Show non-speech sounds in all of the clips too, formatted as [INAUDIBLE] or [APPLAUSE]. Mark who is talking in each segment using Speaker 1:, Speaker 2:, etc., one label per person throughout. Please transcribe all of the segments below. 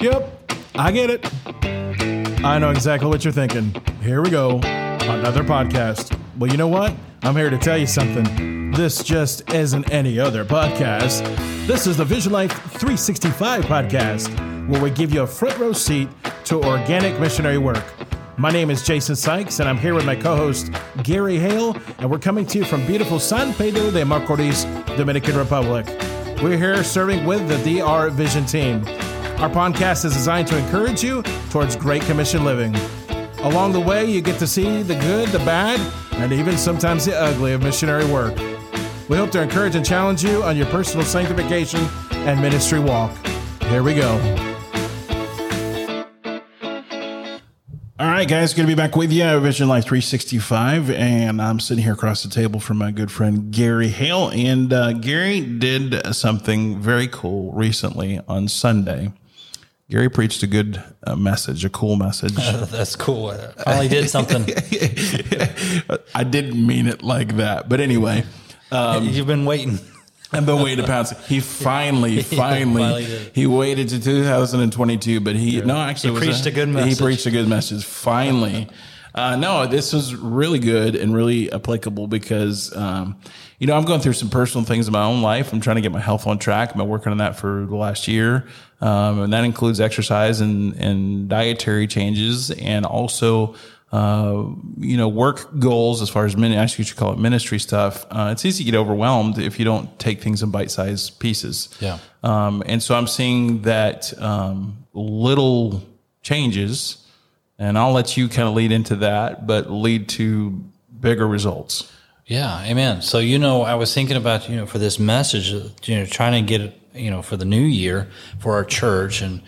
Speaker 1: Yep, I get it. I know exactly what you're thinking. Here we go. Another podcast. Well, you know what? I'm here to tell you something. This just isn't any other podcast. This is the Vision Life 365 podcast, where we give you a front row seat to organic missionary work. My name is Jason Sykes, and I'm here with my co host, Gary Hale, and we're coming to you from beautiful San Pedro de Macorís, Dominican Republic. We're here serving with the DR Vision team. Our podcast is designed to encourage you towards Great Commission living. Along the way, you get to see the good, the bad, and even sometimes the ugly of missionary work. We hope to encourage and challenge you on your personal sanctification and ministry walk. Here we go. All right, guys, good to be back with you. Vision Life 365, and I'm sitting here across the table from my good friend Gary Hale. And uh, Gary did something very cool recently on Sunday. Gary preached a good uh, message, a cool message. [LAUGHS]
Speaker 2: That's cool. I finally did something. [LAUGHS]
Speaker 1: I didn't mean it like that, but anyway, [LAUGHS]
Speaker 2: You've been waiting.
Speaker 1: I've been waiting to pounce. He finally, finally,
Speaker 2: finally
Speaker 1: he waited to 2022, but he no, actually,
Speaker 2: He preached a good message.
Speaker 1: He preached a good message. Finally, uh, no, this was really good and really applicable because, um, you know, I'm going through some personal things in my own life. I'm trying to get my health on track. I've been working on that for the last year, um, and that includes exercise and and dietary changes, and also uh, you know, work goals as far as mini, I should call it ministry stuff. Uh, it's easy to get overwhelmed if you don't take things in bite-sized pieces.
Speaker 2: Yeah.
Speaker 1: Um, and so I'm seeing that um, little changes, and I'll let you kind of lead into that, but lead to bigger results.
Speaker 2: Yeah, amen. So you know, I was thinking about you know for this message, uh, you know, trying to get it, you know, for the new year for our church, and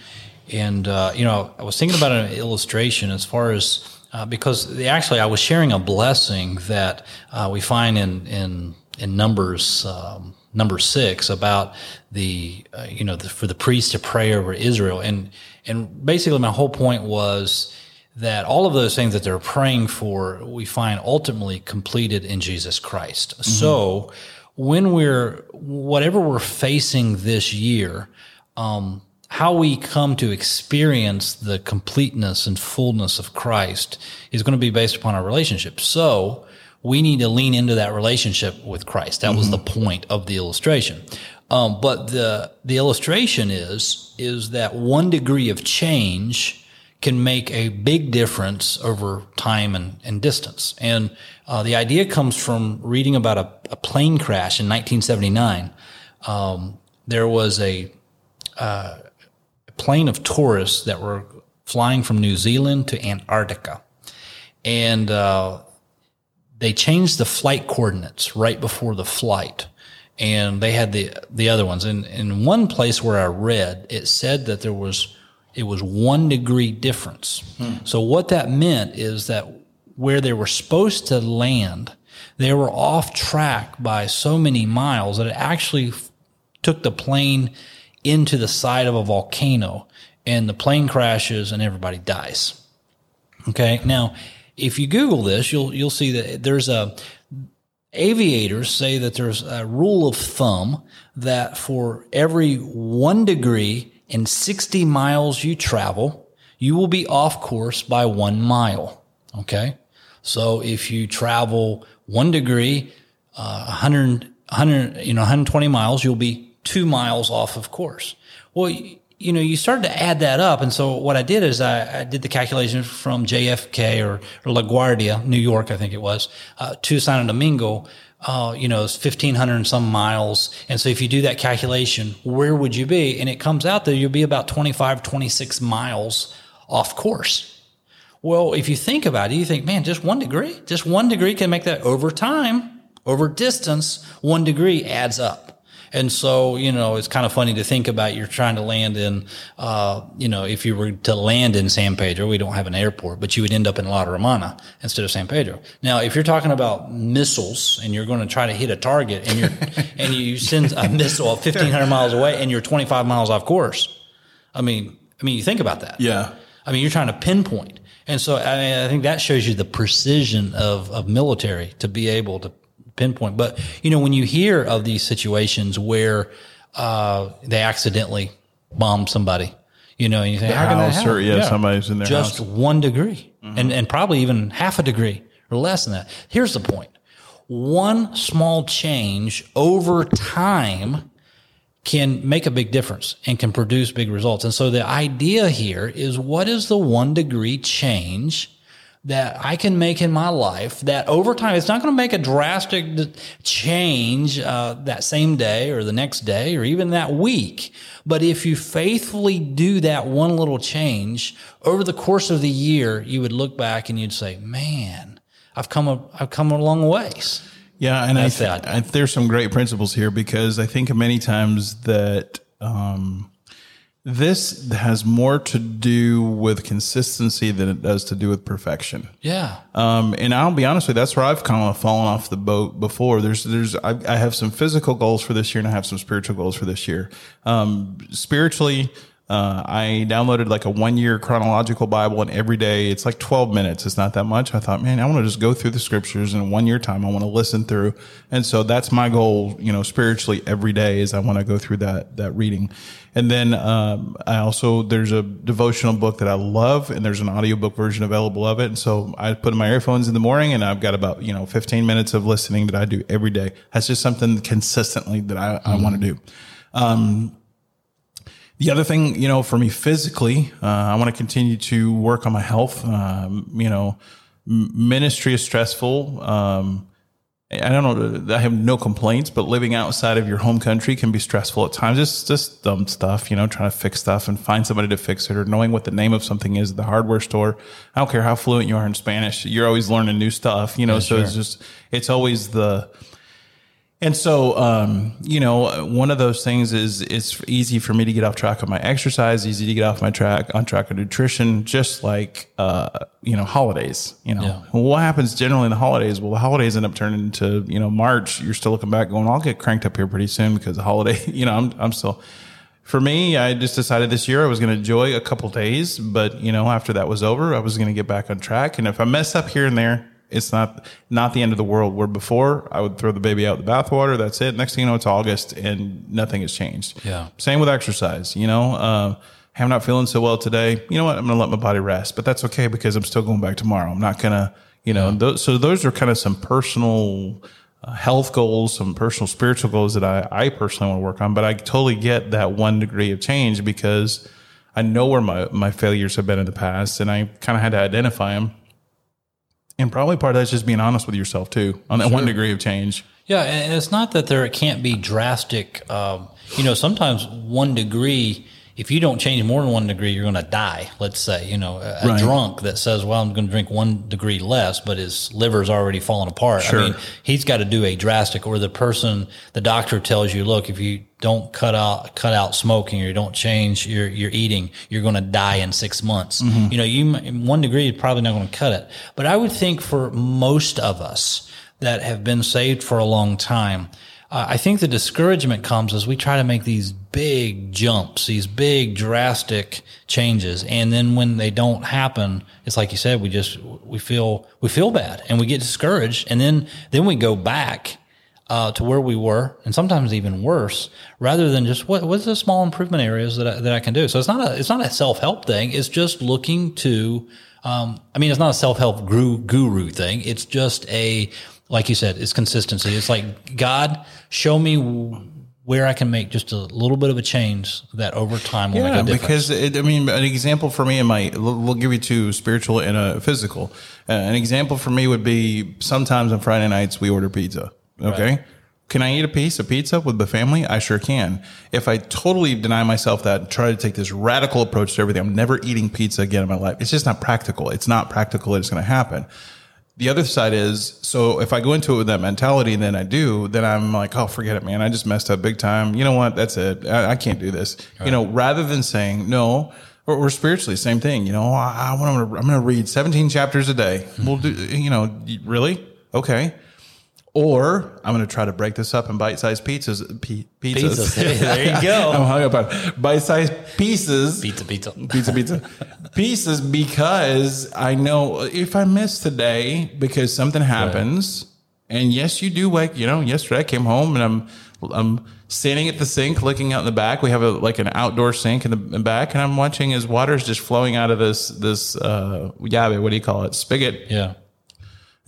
Speaker 2: and uh, you know, I was thinking about an illustration as far as uh, because the, actually I was sharing a blessing that uh, we find in in in Numbers. Um, Number six about the uh, you know the, for the priest to pray over Israel and and basically my whole point was that all of those things that they're praying for, we find ultimately completed in Jesus Christ. So when we're, whatever we're facing this year, um, how we come to experience the completeness and fullness of Christ is going to be based upon our relationship. So we need to lean into that relationship with Christ. That was the point of the illustration. Um, but the the illustration is is that one degree of change can make a big difference over time and, and distance. And uh, the idea comes from reading about a, a plane crash in 1979. Um, there was a, uh, plane of tourists that were flying from New Zealand to Antarctica. And uh, they changed the flight coordinates right before the flight. And they had the the other ones. And in one place where I read, it said that there was it was one degree difference. Hmm. So what that meant is that where they were supposed to land, they were off track by so many miles that it actually took the plane into the side of a volcano and the plane crashes and everybody dies. Okay. Now, if you Google this, you'll, you'll see that there's a, aviators say that there's a rule of thumb that for every one degree in 60 miles you travel, you will be off course by one mile. Okay. So if you travel one degree, uh, 100, 100, you know, 120 miles, you'll be two miles off of course. Well, you know, you started to add that up. And so what I did is I, I did the calculation from JFK or, or LaGuardia, New York, I think it was, uh, to Santo Domingo. Uh, you know, it's 1500 and some miles. And so if you do that calculation, where would you be? And it comes out that you'll be about 25, 26 miles off course. Well, if you think about it, you think, man, just one degree, just one degree can make that over time, over distance, one degree adds up. And so, you know, it's kind of funny to think about you're trying to land in, uh, you know, if you were to land in San Pedro, we don't have an airport, but you would end up in La Romana instead of San Pedro. Now, if you're talking about missiles and you're going to try to hit a target and you're, [LAUGHS] and you send a missile 1500 miles away and you're 25 miles off course, I mean, I mean, you think about that.
Speaker 1: Yeah.
Speaker 2: I mean, you're trying to pinpoint. And so I, mean, I think that shows you the precision of, of military to be able to pinpoint. But, you know, when you hear of these situations where uh, they accidentally bomb somebody, You know, and you think, how can that
Speaker 1: house or,
Speaker 2: happen?
Speaker 1: yeah, somebody's in their
Speaker 2: just
Speaker 1: house.
Speaker 2: one degree, and and probably even half a degree or less than that. Here's the point: one small change over time can make a big difference and can produce big results. And so the idea here is what is the one degree change that I can make in my life that over time, it's not going to make a drastic change uh, that same day or the next day or even that week. But if you faithfully do that one little change over the course of the year, you would look back and you'd say, man, I've come a, I've come a long ways.
Speaker 1: Yeah, and I, th- I there's some great principles here because I think many times that um, this has more to do with consistency than it does to do with perfection.
Speaker 2: Yeah.
Speaker 1: Um, and I'll be honest with you, that's where I've kind of fallen off the boat before. There's, there's, I, I have some physical goals for this year and I have some spiritual goals for this year. Um, spiritually, uh, I downloaded like a one year chronological Bible and every day it's like 12 minutes. It's not that much. I thought, man, I want to just go through the scriptures in one year time. I want to listen through. And so that's my goal, you know, spiritually every day is I want to go through that, that reading. And then, um, I also, there's a devotional book that I love and there's an audiobook version available of it. And so I put in my earphones in the morning and I've got about, you know, 15 minutes of listening that I do every day. That's just something consistently that I, I want to do. Um, the other thing, you know, for me physically, uh, I want to continue to work on my health. Um, you know, ministry is stressful. Um, I don't know. I have no complaints, but living outside of your home country can be stressful at times. It's just dumb stuff, you know, trying to fix stuff and find somebody to fix it or knowing what the name of something is at the hardware store. I don't care how fluent you are in Spanish. You're always learning new stuff, you know, so it's just, it's always the, and so, um, you know, one of those things is it's easy for me to get off track of my exercise, easy to get off my track on track of nutrition, just like, uh, you know, holidays, you know,
Speaker 2: Yeah.
Speaker 1: what happens generally in the holidays? Well, the holidays end up turning into, you know, March. You're still looking back going, I'll get cranked up here pretty soon because the holiday, [LAUGHS] you know, I'm, I'm still, for me, I just decided this year I was going to enjoy a couple days, but you know, after that was over, I was going to get back on track. And if I mess up here and there, it's not not the end of the world. Where before I would throw the baby out the bathwater. That's it. Next thing you know, it's August and nothing has changed.
Speaker 2: Yeah.
Speaker 1: Same with exercise. You know, uh, I'm not feeling so well today. You know what? I'm going to let my body rest, but that's okay because I'm still going back tomorrow. I'm not going to, you know. Those, so those are kind of some personal uh, health goals, some personal spiritual goals that I, I personally want to work on. But I totally get that one degree of change because I know where my, my failures have been in the past and I kind of had to identify them. And probably part of that's just being honest with yourself too on that one degree of change.
Speaker 2: Yeah, and it's not that there can't be drastic. Um, you know, sometimes one degree. If you don't change more than one degree, you're going to die. Let's say, you know, a, a
Speaker 1: Right.
Speaker 2: drunk that says, "Well, I'm going to drink one degree less," but his liver's already fallen apart.
Speaker 1: Sure.
Speaker 2: I mean, he's got to do a drastic. Or the person, the doctor tells you, "Look, if you don't cut out cut out smoking or you don't change your your eating, you're going to die in six months."
Speaker 1: Mm-hmm.
Speaker 2: You know, you one degree is probably not going to cut it. But I would think for most of us that have been saved for a long time. Uh, I think the discouragement comes as we try to make these big jumps, these big drastic changes, and then when they don't happen, it's like you said, we just we feel we feel bad and we get discouraged, and then then we go back uh, to where we were, and sometimes even worse, rather than just what what's the small improvement areas that I, that I can do. So it's not a it's not a self help thing. It's just looking to. Um, I mean, it's not a self help guru, guru thing. It's just a like you said, it's consistency. It's like God, show me where I can make just a little bit of a change that over time will make a difference.
Speaker 1: because it, I mean, an example for me in my, we'll give you two spiritual and a physical. Uh, an example for me would be sometimes on Friday nights we order pizza. Okay.
Speaker 2: Right.
Speaker 1: Can I eat a piece of pizza with the family? I sure can. If I totally deny myself that and try to take this radical approach to everything, I'm never eating pizza again in my life. It's just not practical. It's not practical. that It's going to happen. The other side is, so if I go into it with that mentality and then I do, then I'm like, oh, forget it, man. I just messed up big time. You know what? That's it. I, I can't do this. You know, rather than saying, no, or, or spiritually, same thing. You know, I, I want to, I'm going to read 17 chapters a day. We'll do, you know, really? Okay. Or I'm going to try to break this up in bite-sized pizzas. P- pizzas.
Speaker 2: Pizzas. there you [LAUGHS] go.
Speaker 1: I'm hung up on bite-sized pieces
Speaker 2: Pizza, pizza. [LAUGHS]
Speaker 1: pizza, pizza, pieces because I know if I miss today because something happens, And yes, you do wake. You know, yesterday I came home and I'm I'm standing at the sink, looking out in the back. We have a like an outdoor sink in the in the back, and I'm watching as water's just flowing out of this this uh yeah, what do you call it spigot?
Speaker 2: Yeah.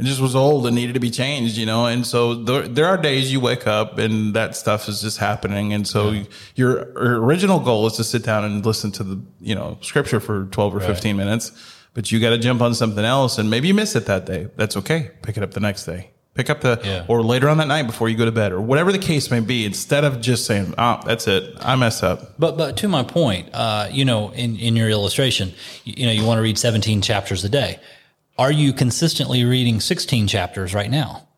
Speaker 1: It just was old and needed to be changed, you know. And so there, there are days you wake up and that stuff is just happening. And so your, your original goal is to sit down and listen to the you know scripture for twelve or fifteen minutes, but you got to jump on something else, and maybe you miss it that day. That's okay. Pick it up the next day. Pick up the
Speaker 2: Yeah.
Speaker 1: or later on that night before you go to bed or whatever the case may be. Instead of just saying, "Oh, that's it, I mess up."
Speaker 2: But but to my point, uh, you know, in, in your illustration, you, you know, you want to read 17 chapters a day. Are you consistently reading 16 chapters right now?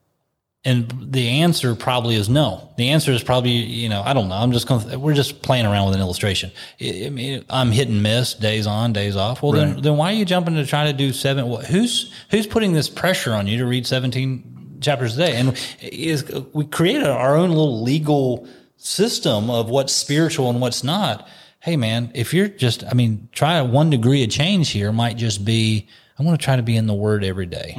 Speaker 2: And the answer probably is no. The answer is probably, you know, I don't know. I'm just going to, we're just playing around with an illustration. I mean, I'm hit and miss days on, days off. Well, then, then why are you jumping to try to do seven? What, who's, who's putting this pressure on you to read 17 chapters a day? And is, we created our own little legal system of what's spiritual and what's not. Hey, man, if you're just, I mean, try one degree of change here might just be, I want to try to be in the word every day,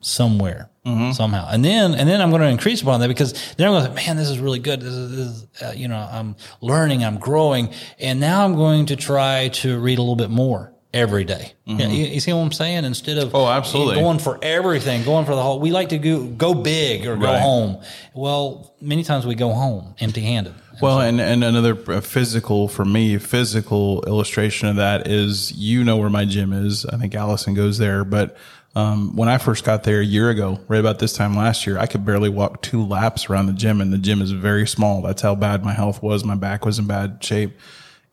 Speaker 2: somewhere, somehow. And then, and then I'm going to increase upon that because then I'm going to, say, man, this is really good. This is, this is uh, you know, I'm learning, I'm growing. And now I'm going to try to read a little bit more every day. Yeah, you, you see what I'm saying? Instead of
Speaker 1: Oh, absolutely.
Speaker 2: going for everything, going for the whole, we like to go, go big or go
Speaker 1: Right.
Speaker 2: home. Well, many times we go home empty handed.
Speaker 1: Well, and, and another physical for me, physical illustration of that is you know where my gym is. I think Allison goes there, but um, when I first got there a year ago, right about this time last year, I could barely walk two laps around the gym, and the gym is very small. That's how bad my health was. My back was in bad shape.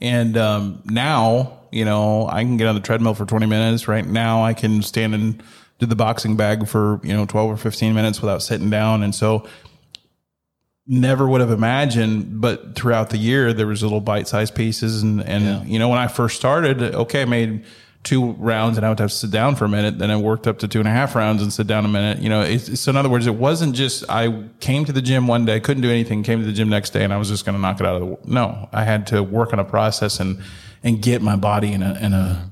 Speaker 1: And um, now, you know, I can get on the treadmill for 20 minutes. Right now, I can stand and do the boxing bag for, you know, 12 or 15 minutes without sitting down. And so, never would have imagined, but throughout the year there was little bite-sized pieces, and and you know when I first started, okay, I made two rounds and I would have to sit down for a minute. Then I worked up to two and a half rounds and sit down a minute. You know, it's, so in other words, it wasn't just I came to the gym one day, couldn't do anything, came to the gym next day, and I was just going to knock it out of the. No, I had to work on a process and and get my body in a in a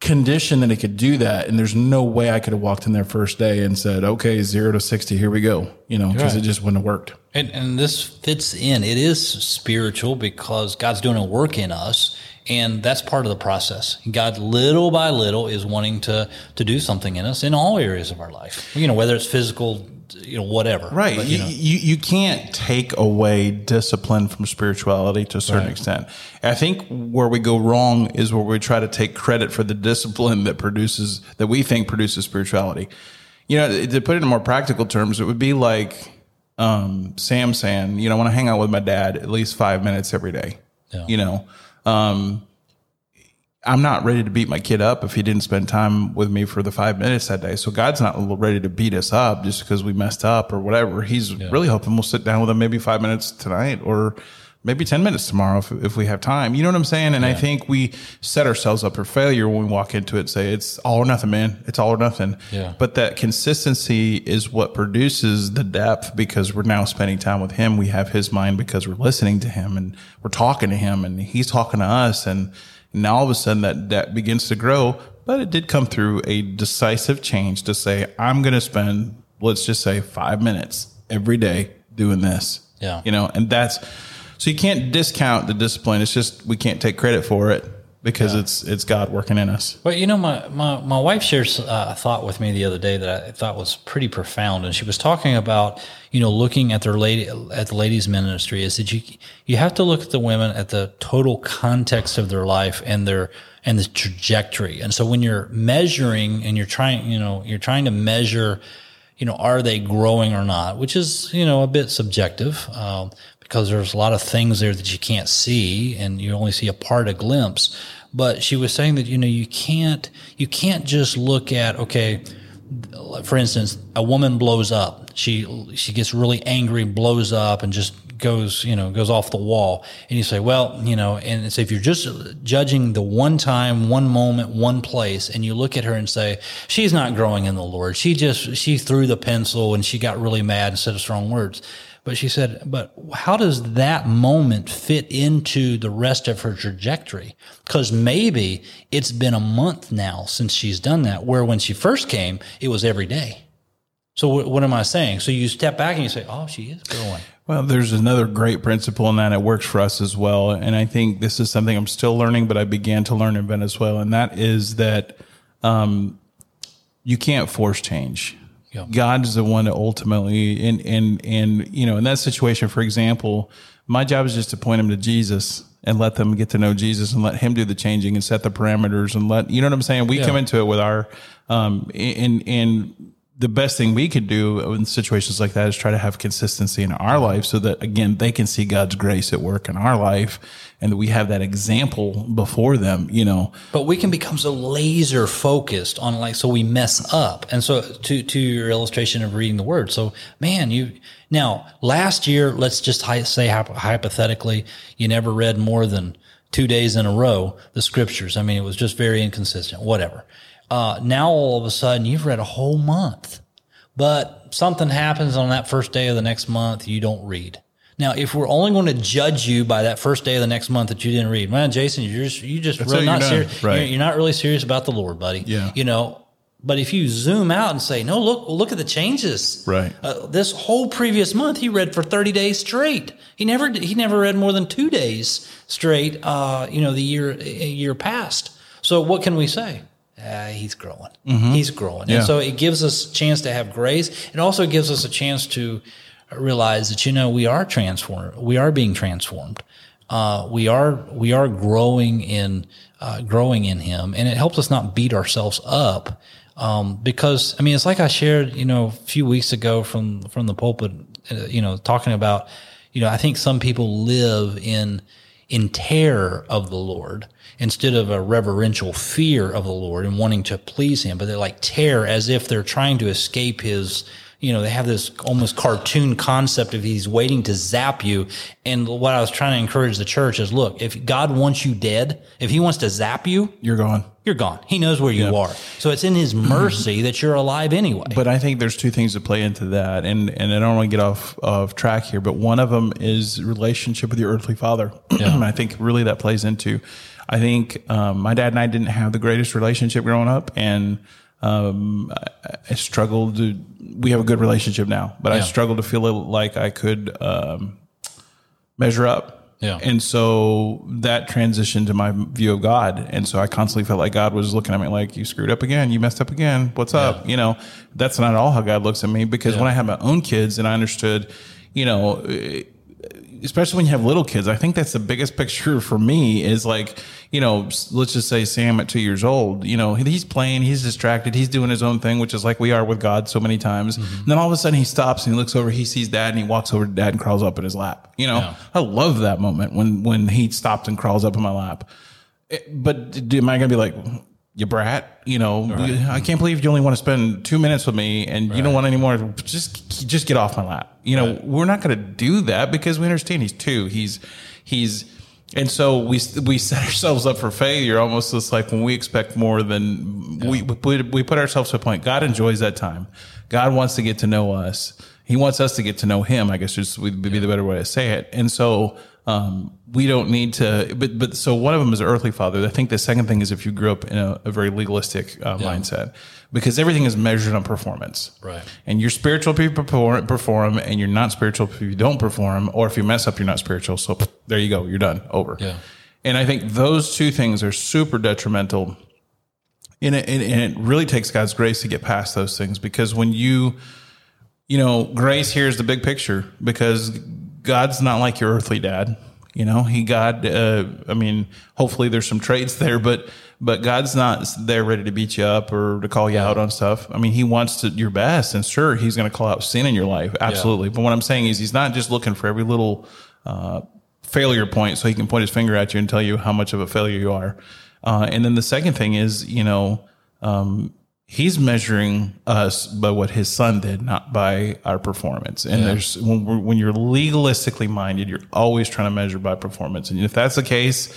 Speaker 1: condition that it could do that. And there's no way I could have walked in there first day and said, okay, zero to 60, here we go. You know, because
Speaker 2: Right.
Speaker 1: it just wouldn't have worked.
Speaker 2: And, and this fits in. It is spiritual because God's doing a work in us, and that's part of the process. God, little by little, is wanting to to do something in us in all areas of our life. You know, whether it's physical, you know, whatever.
Speaker 1: Right.
Speaker 2: But,
Speaker 1: you,
Speaker 2: you know,
Speaker 1: you, you can't take away discipline from spirituality to a certain extent. I think where we go wrong is where we try to take credit for the discipline that produces, that we think produces spirituality. You know, to put it in more practical terms, it would be like um, Sam saying, you know, I want to hang out with my dad at least five minutes every day.
Speaker 2: Yeah.
Speaker 1: You know, um, I'm not ready to beat my kid up if he didn't spend time with me for the five minutes that day. So God's not ready to beat us up just because we messed up or whatever. He's really hoping we'll sit down with him maybe five minutes tonight or maybe 10 minutes tomorrow if, if we have time. You know what I'm saying? And I think we set ourselves up for failure when we walk into it and say, it's all or nothing, man. It's all or nothing.
Speaker 2: Yeah.
Speaker 1: But that consistency is what produces the depth because we're now spending time with him. We have his mind because we're listening to him and we're talking to him and he's talking to us. And now all of a sudden that that begins to grow. But it did come through a decisive change to say, I'm going to spend, let's just say five minutes every day doing this.
Speaker 2: Yeah.
Speaker 1: You know, and that's, so you can't discount the discipline. It's just, we can't take credit for it because it's, it's God working in us.
Speaker 2: But you know, my, my, my wife shares uh, a thought with me the other day that I thought was pretty profound, and she was talking about you know looking at their lady at the ladies ministry is that you you have to look at the women at the total context of their life and their and the trajectory, and so when you're measuring and you're trying you know you're trying to measure you know are they growing or not, which is you know a bit subjective. Um, because there's a lot of things there that you can't see and you only see a part, a glimpse. But she was saying that you know you can't you can't just look at okay for instance a woman blows up. She she gets really angry blows up and just goes you know goes off the wall. And you say well you know and so if you're just judging the one time one moment one place and you look at her and say she's not growing in the lord. She just she threw the pencil and she got really mad and said strong words but she said, but how does that moment fit into the rest of her trajectory? Because maybe it's been a month now since she's done that, where when she first came, it was every day. So what, what am I saying? So you step back and you say, "Oh, she is growing."
Speaker 1: Well, there's another great principle in that it works for us as well. And I think this is something I'm still learning, but I began to learn in Venezuela. And that is that um, you can't force change.
Speaker 2: Yeah.
Speaker 1: God is the one that ultimately, and, and, and, you know, in that situation, for example, my job is just to point them to Jesus and let them get to know Jesus and let him do the changing and set the parameters and let, you know what I'm saying? We
Speaker 2: Yeah.
Speaker 1: come into it with our, um, and, and the best thing we could do in situations like that is try to have consistency in our life so that again, they can see God's grace at work in our life and that we have that example before them, you know.
Speaker 2: But we can become so laser focused on like so we mess up. And so to to your illustration of reading the word. So man, you now last year, let's just say hypothetically, you never read more than two days in a row the scriptures. I mean, it was just very inconsistent. Whatever. Uh, now all of a sudden, you've read a whole month, but something happens on that first day of the next month, you don't read. Now, if we're only going to judge you by that first day of the next month that you didn't read, man, Jason, you're just, you just
Speaker 1: That's
Speaker 2: really not serious.
Speaker 1: Right.
Speaker 2: You're, you're not really serious about the Lord, buddy.
Speaker 1: Yeah.
Speaker 2: You know, but if you zoom out and say, no, look, look at the changes.
Speaker 1: Right.
Speaker 2: Uh, this whole previous month, he read for 30 days straight. He never, he never read more than two days straight, uh, you know, the year, year past. So what can we say? Uh, he's growing. He's growing.
Speaker 1: Mm-hmm. Yeah.
Speaker 2: And so it gives us a chance to have grace. It also gives us a chance to realize that, you know, we are transformed. We are being transformed. Uh, we are, we are growing in, uh, growing in him. And it helps us not beat ourselves up. Um, because I mean, it's like I shared, you know, a few weeks ago from, from the pulpit, uh, you know, talking about, you know, I think some people live in, in terror of the Lord instead of a reverential fear of the Lord and wanting to please him, but they're like terror as if they're trying to escape his, you know, they have this almost cartoon concept of he's waiting to zap you. And what I was trying to encourage the church is look, if God wants you dead, if he wants to zap you,
Speaker 1: You're gone.
Speaker 2: You're gone. He knows where you are. So it's in his [CLEARS THROAT] mercy that you're alive anyway.
Speaker 1: But I think there's two things that play into that, and and I don't want to get off of track here, but one of them is relationship with your earthly father. [CLEARS THROAT] and I think really that plays into. I think um, my dad and I didn't have the greatest relationship growing up, and um, I, I struggled to. We have a good relationship now, but I struggled to feel like I could um, measure up.
Speaker 2: Yeah.
Speaker 1: And so that transitioned to my view of God. And so I constantly felt like God was looking at me like, you screwed up again. You messed up again. What's up? You know, that's not at all how God looks at me because when I had my own kids and I understood, you know, especially when you have little kids, I think that's the biggest picture [LAUGHS] for me is like, you know, let's just say Sam at two years old, you know, he's playing, he's distracted, he's doing his own thing, which is like we are with God so many times.
Speaker 2: Mm-hmm.
Speaker 1: And then all of a sudden he stops and he looks over, he sees dad and he walks over to dad and crawls up in his lap. You know,
Speaker 2: Yeah.
Speaker 1: I love that moment when, when he stopped and crawls up in my lap. It- but am I going to be like, you brat, you know, I can't believe you only want to spend two minutes with me and you don't want any more. Just, just get off my lap. You know, we're not going to do that because we understand he's two. He's, he's, and so we, we set ourselves up for failure almost just like when we expect more than we, we put, we put ourselves to a point. God enjoys that time. God wants to get to know us. He wants us to get to know him, I guess just would be the better way to say it. And so, um, we don't need to, but, but so one of them is earthly father. I think the second thing is if you grew up in a, a very legalistic uh, mindset, because everything is measured on performance.
Speaker 2: Right.
Speaker 1: And you're spiritual if you perform, perform, and you're not spiritual if you don't perform, or if you mess up, you're not spiritual. So there you go. You're done. Over.
Speaker 2: Yeah.
Speaker 1: And I think those two things are super detrimental. And it, and and it really takes God's grace to get past those things because when you, you know, grace here is the big picture because God's not like your earthly dad. You know, he God. Uh, I mean, hopefully there's some traits [LAUGHS] there, but but God's not there ready to beat you up or to call you out on stuff. I mean, He wants to your best, and sure, He's going to call out sin in your life, absolutely. But what I'm saying is, He's not just looking for every little uh, failure point so He can point His finger at you and tell you how much of a failure you are. Uh, and then the second thing is, you know, um, he's measuring us by what his son did, not by our performance. And there's when, we're, when you're legalistically minded, you're always trying to measure by performance. And if that's the case,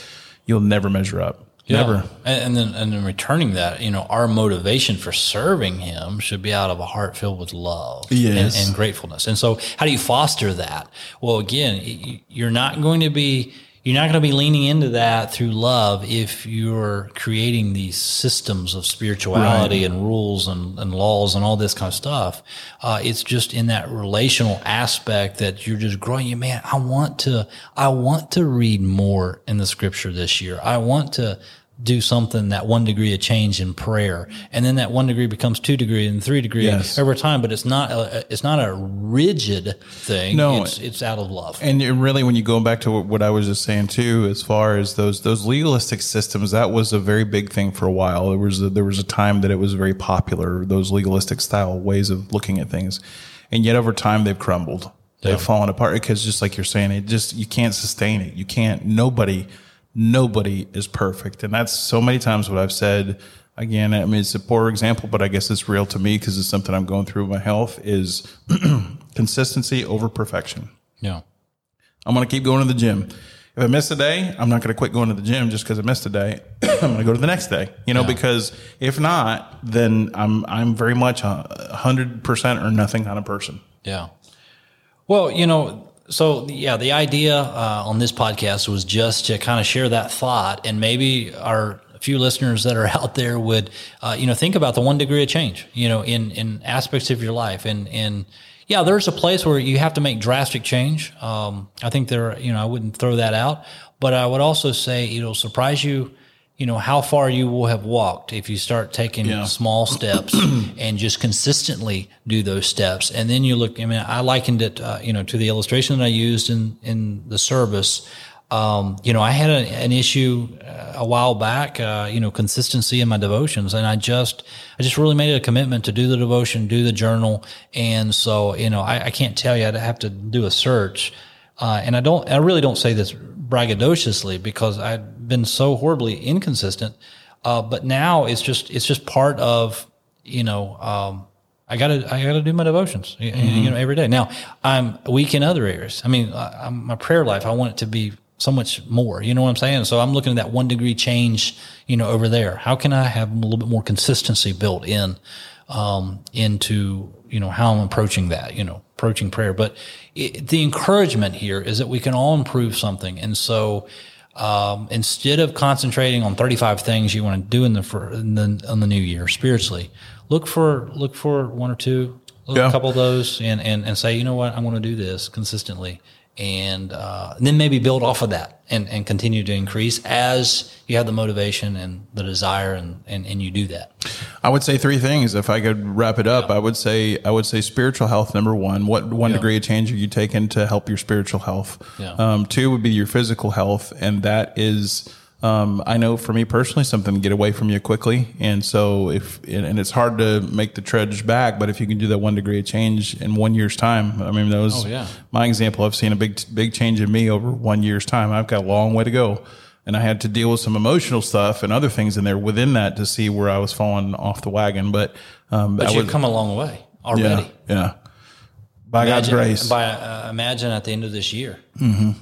Speaker 1: you'll never measure up. Never.
Speaker 2: And, and then, and then returning that, you know, our motivation for serving Him should be out of a heart filled with love
Speaker 1: Yes.
Speaker 2: and, and gratefulness. And so, how do you foster that? Well, again, you're not going to be, you're not going to be leaning into that through love if you're creating these systems of spirituality and rules and, and laws and all this kind of stuff. Uh, it's just in that relational aspect that you're just growing. You man, I want to, I want to read more in the scripture this year. I want to do something that one degree of change in prayer and then that one degree becomes two degree and three degree
Speaker 1: Yes.
Speaker 2: over time but it's not a, it's not a rigid thing
Speaker 1: No.
Speaker 2: it's it's out of love
Speaker 1: And really, when you go back to what I was just saying too, as far as those those legalistic systems, that was a very big thing for a while. There was a, there was a time that it was very popular. Those legalistic style ways of looking at things, and yet over time they've crumbled. They've fallen apart because, just like you're saying, it just you can't sustain it. You can't. Nobody, nobody is perfect, and that's so many times what I've said. Again, I mean, it's a poor example, but I guess it's real to me because it's something I'm going through with my health. Is [CLEARS THROAT] consistency over perfection.
Speaker 2: yeah
Speaker 1: I'm going to keep going to the gym. If I miss a day, I'm not going to quit going to the gym just because I missed a day. [CLEARS THROAT] I'm going to go to the next day, you know, because if not, then I'm, I'm very much a hundred percent or nothing kind of person.
Speaker 2: Yeah. Well, you know, so yeah, the idea uh, on this podcast was just to kind of share that thought, and maybe our few listeners that are [LAUGHS] out there would, uh, you know, think about the one degree of change, you know, in in aspects of your life, and and yeah, there's a place where you have to make drastic change. Um, I think there, you know, I wouldn't throw that out, but I would also say it'll surprise you. You know how far you will have walked if you start taking
Speaker 1: Yeah.
Speaker 2: small steps [CLEARS THROAT] and just consistently do those steps. And then you look, I mean, I likened it, uh, you know, to the illustration that I used in, in the service. Um, you know, I had a, an issue uh, a while back, uh, you know, consistency in my devotions. And I just, I just really made a commitment to do the devotion, do the journal. And so, you know, I, I can't tell you, I'd have to do a search. Uh, and I don't, I really don't say this braggadociously because I'd been so horribly inconsistent. Uh, but now it's just, it's just part of, you know, um, I gotta, I gotta do my devotions, y- you know, every day. Now I'm weak in other areas. I mean, I, I'm, my prayer life, I want it to be so much more, you know what I'm saying? So I'm looking at that one degree change, you know, over there. How can I have a little bit more consistency built in? um, into you know how I'm approaching that, you know, approaching prayer. But it, the encouragement here is that we can all improve something, and so um, instead of concentrating on 35 things you want to do in the for in the, in the new year spiritually, look for look for one or two, look
Speaker 1: Yeah.
Speaker 2: a couple of those, and and and say, you know what, I want to do this consistently. And, uh, and then maybe build off of that and, and continue to increase as you have the motivation and the desire and, and, and you do that.
Speaker 1: I would say three things. If I could wrap it up, I would say I would say spiritual health number one. What one degree of change are you taking to help your spiritual health?
Speaker 2: Yeah.
Speaker 1: Um, two would be your physical health, and that is. Um, I know for me personally, something to get away from you quickly, and so if and it's hard to make the trudge back, but if you can do that one degree of change in one year's time, I mean, that was
Speaker 2: Oh, yeah.
Speaker 1: my example. I've seen a big big change in me over one year's time. I've got a long way to go, and I had to deal with some emotional stuff and other things in there within that to see where I was falling off the wagon. But um,
Speaker 2: But you've come a long way
Speaker 1: yeah,
Speaker 2: already.
Speaker 1: yeah. By God's
Speaker 2: Imagine-
Speaker 1: grace,
Speaker 2: By uh, imagine at the end of this year,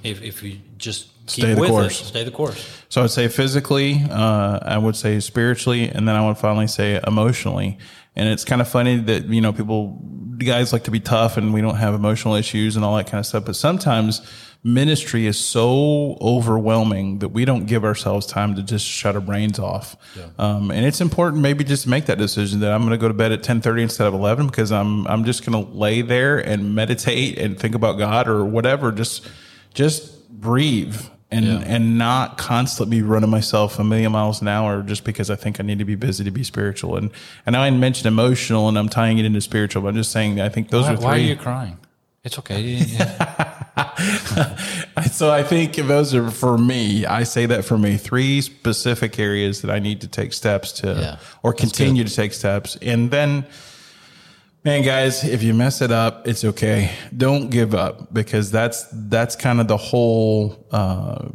Speaker 2: if if you just
Speaker 1: Stay the course.
Speaker 2: it, stay the course.
Speaker 1: So I would say physically, uh, I would say spiritually, and then I would finally say emotionally. And it's kind of funny that, you know, people, guys like to be tough and we don't have emotional issues and all that kind of stuff. But sometimes ministry is so overwhelming that we don't give ourselves time to just shut our brains off. Um, and it's important maybe just to make that decision that I'm going to go to bed at 1030 instead of 11 because I'm, I'm just going to lay there and meditate and think about God or whatever. Just, just breathe and and not constantly running myself a million miles an hour just because I think I need to be busy to be spiritual. And and I mentioned emotional, and I'm tying it into spiritual. But I'm just saying that I think those
Speaker 2: Why,
Speaker 1: are three.
Speaker 2: why are you crying? It's okay. Yeah. [LAUGHS] [LAUGHS]
Speaker 1: so I think those are for me. I say that for me, three specific areas that I need to take steps to,
Speaker 2: Yeah,
Speaker 1: or continue to take steps, and then. Man, guys, if you mess it up, it's okay. Don't give up because that's that's kind of the whole uh,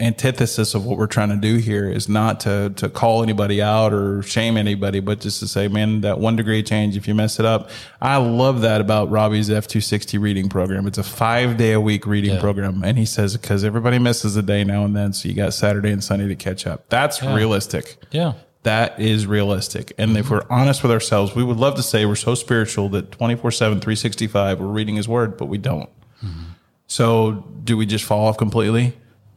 Speaker 1: antithesis of what we're trying to do here. Is not to to call anybody out or shame anybody, but just to say, man, that one degree change. If you mess it up, I love that about Robby's F two sixty reading program. It's a five day a week reading program, and he says because everybody misses a day now and then, so you got Saturday and Sunday to catch up. That's realistic.
Speaker 2: yeah.
Speaker 1: That is realistic. And if we're honest with ourselves, we would love to say we're so spiritual that 24 7, 365, we're reading his word, but we don't. So do we just fall off completely?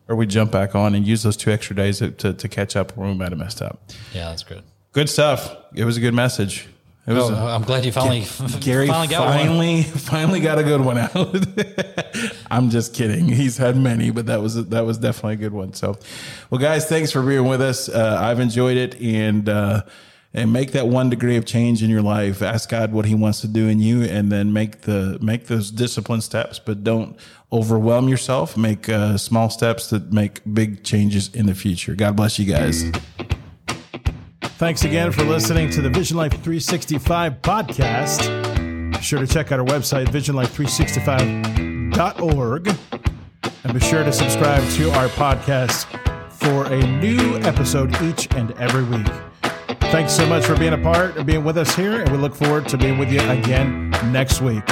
Speaker 1: or we jump back on and use those two extra days to, to, to catch up where we might have messed up.
Speaker 2: Yeah, that's good.
Speaker 1: Good stuff. It was a good message. It was.
Speaker 2: Oh, I'm glad you finally [LAUGHS]
Speaker 1: Gary
Speaker 2: finally got one.
Speaker 1: finally [LAUGHS] finally got a good one out. [LAUGHS] I'm just kidding. He's had many, but that was that was definitely a good one. So, well, guys, thanks for being with us. Uh, I've enjoyed it, and uh, and make that one degree of change in your life. Ask God what He wants to do in you, and then make the make those discipline steps. But don't overwhelm yourself. Make uh, small steps that make big changes in the future. God bless you guys.
Speaker 3: Thanks again for listening to the Vision Life 365 podcast. Be sure to check out our website, visionlife365.org, and be sure to subscribe to our podcast for a new episode each and every week. Thanks so much for being a part and being with us here, and we look forward to being with you again next week.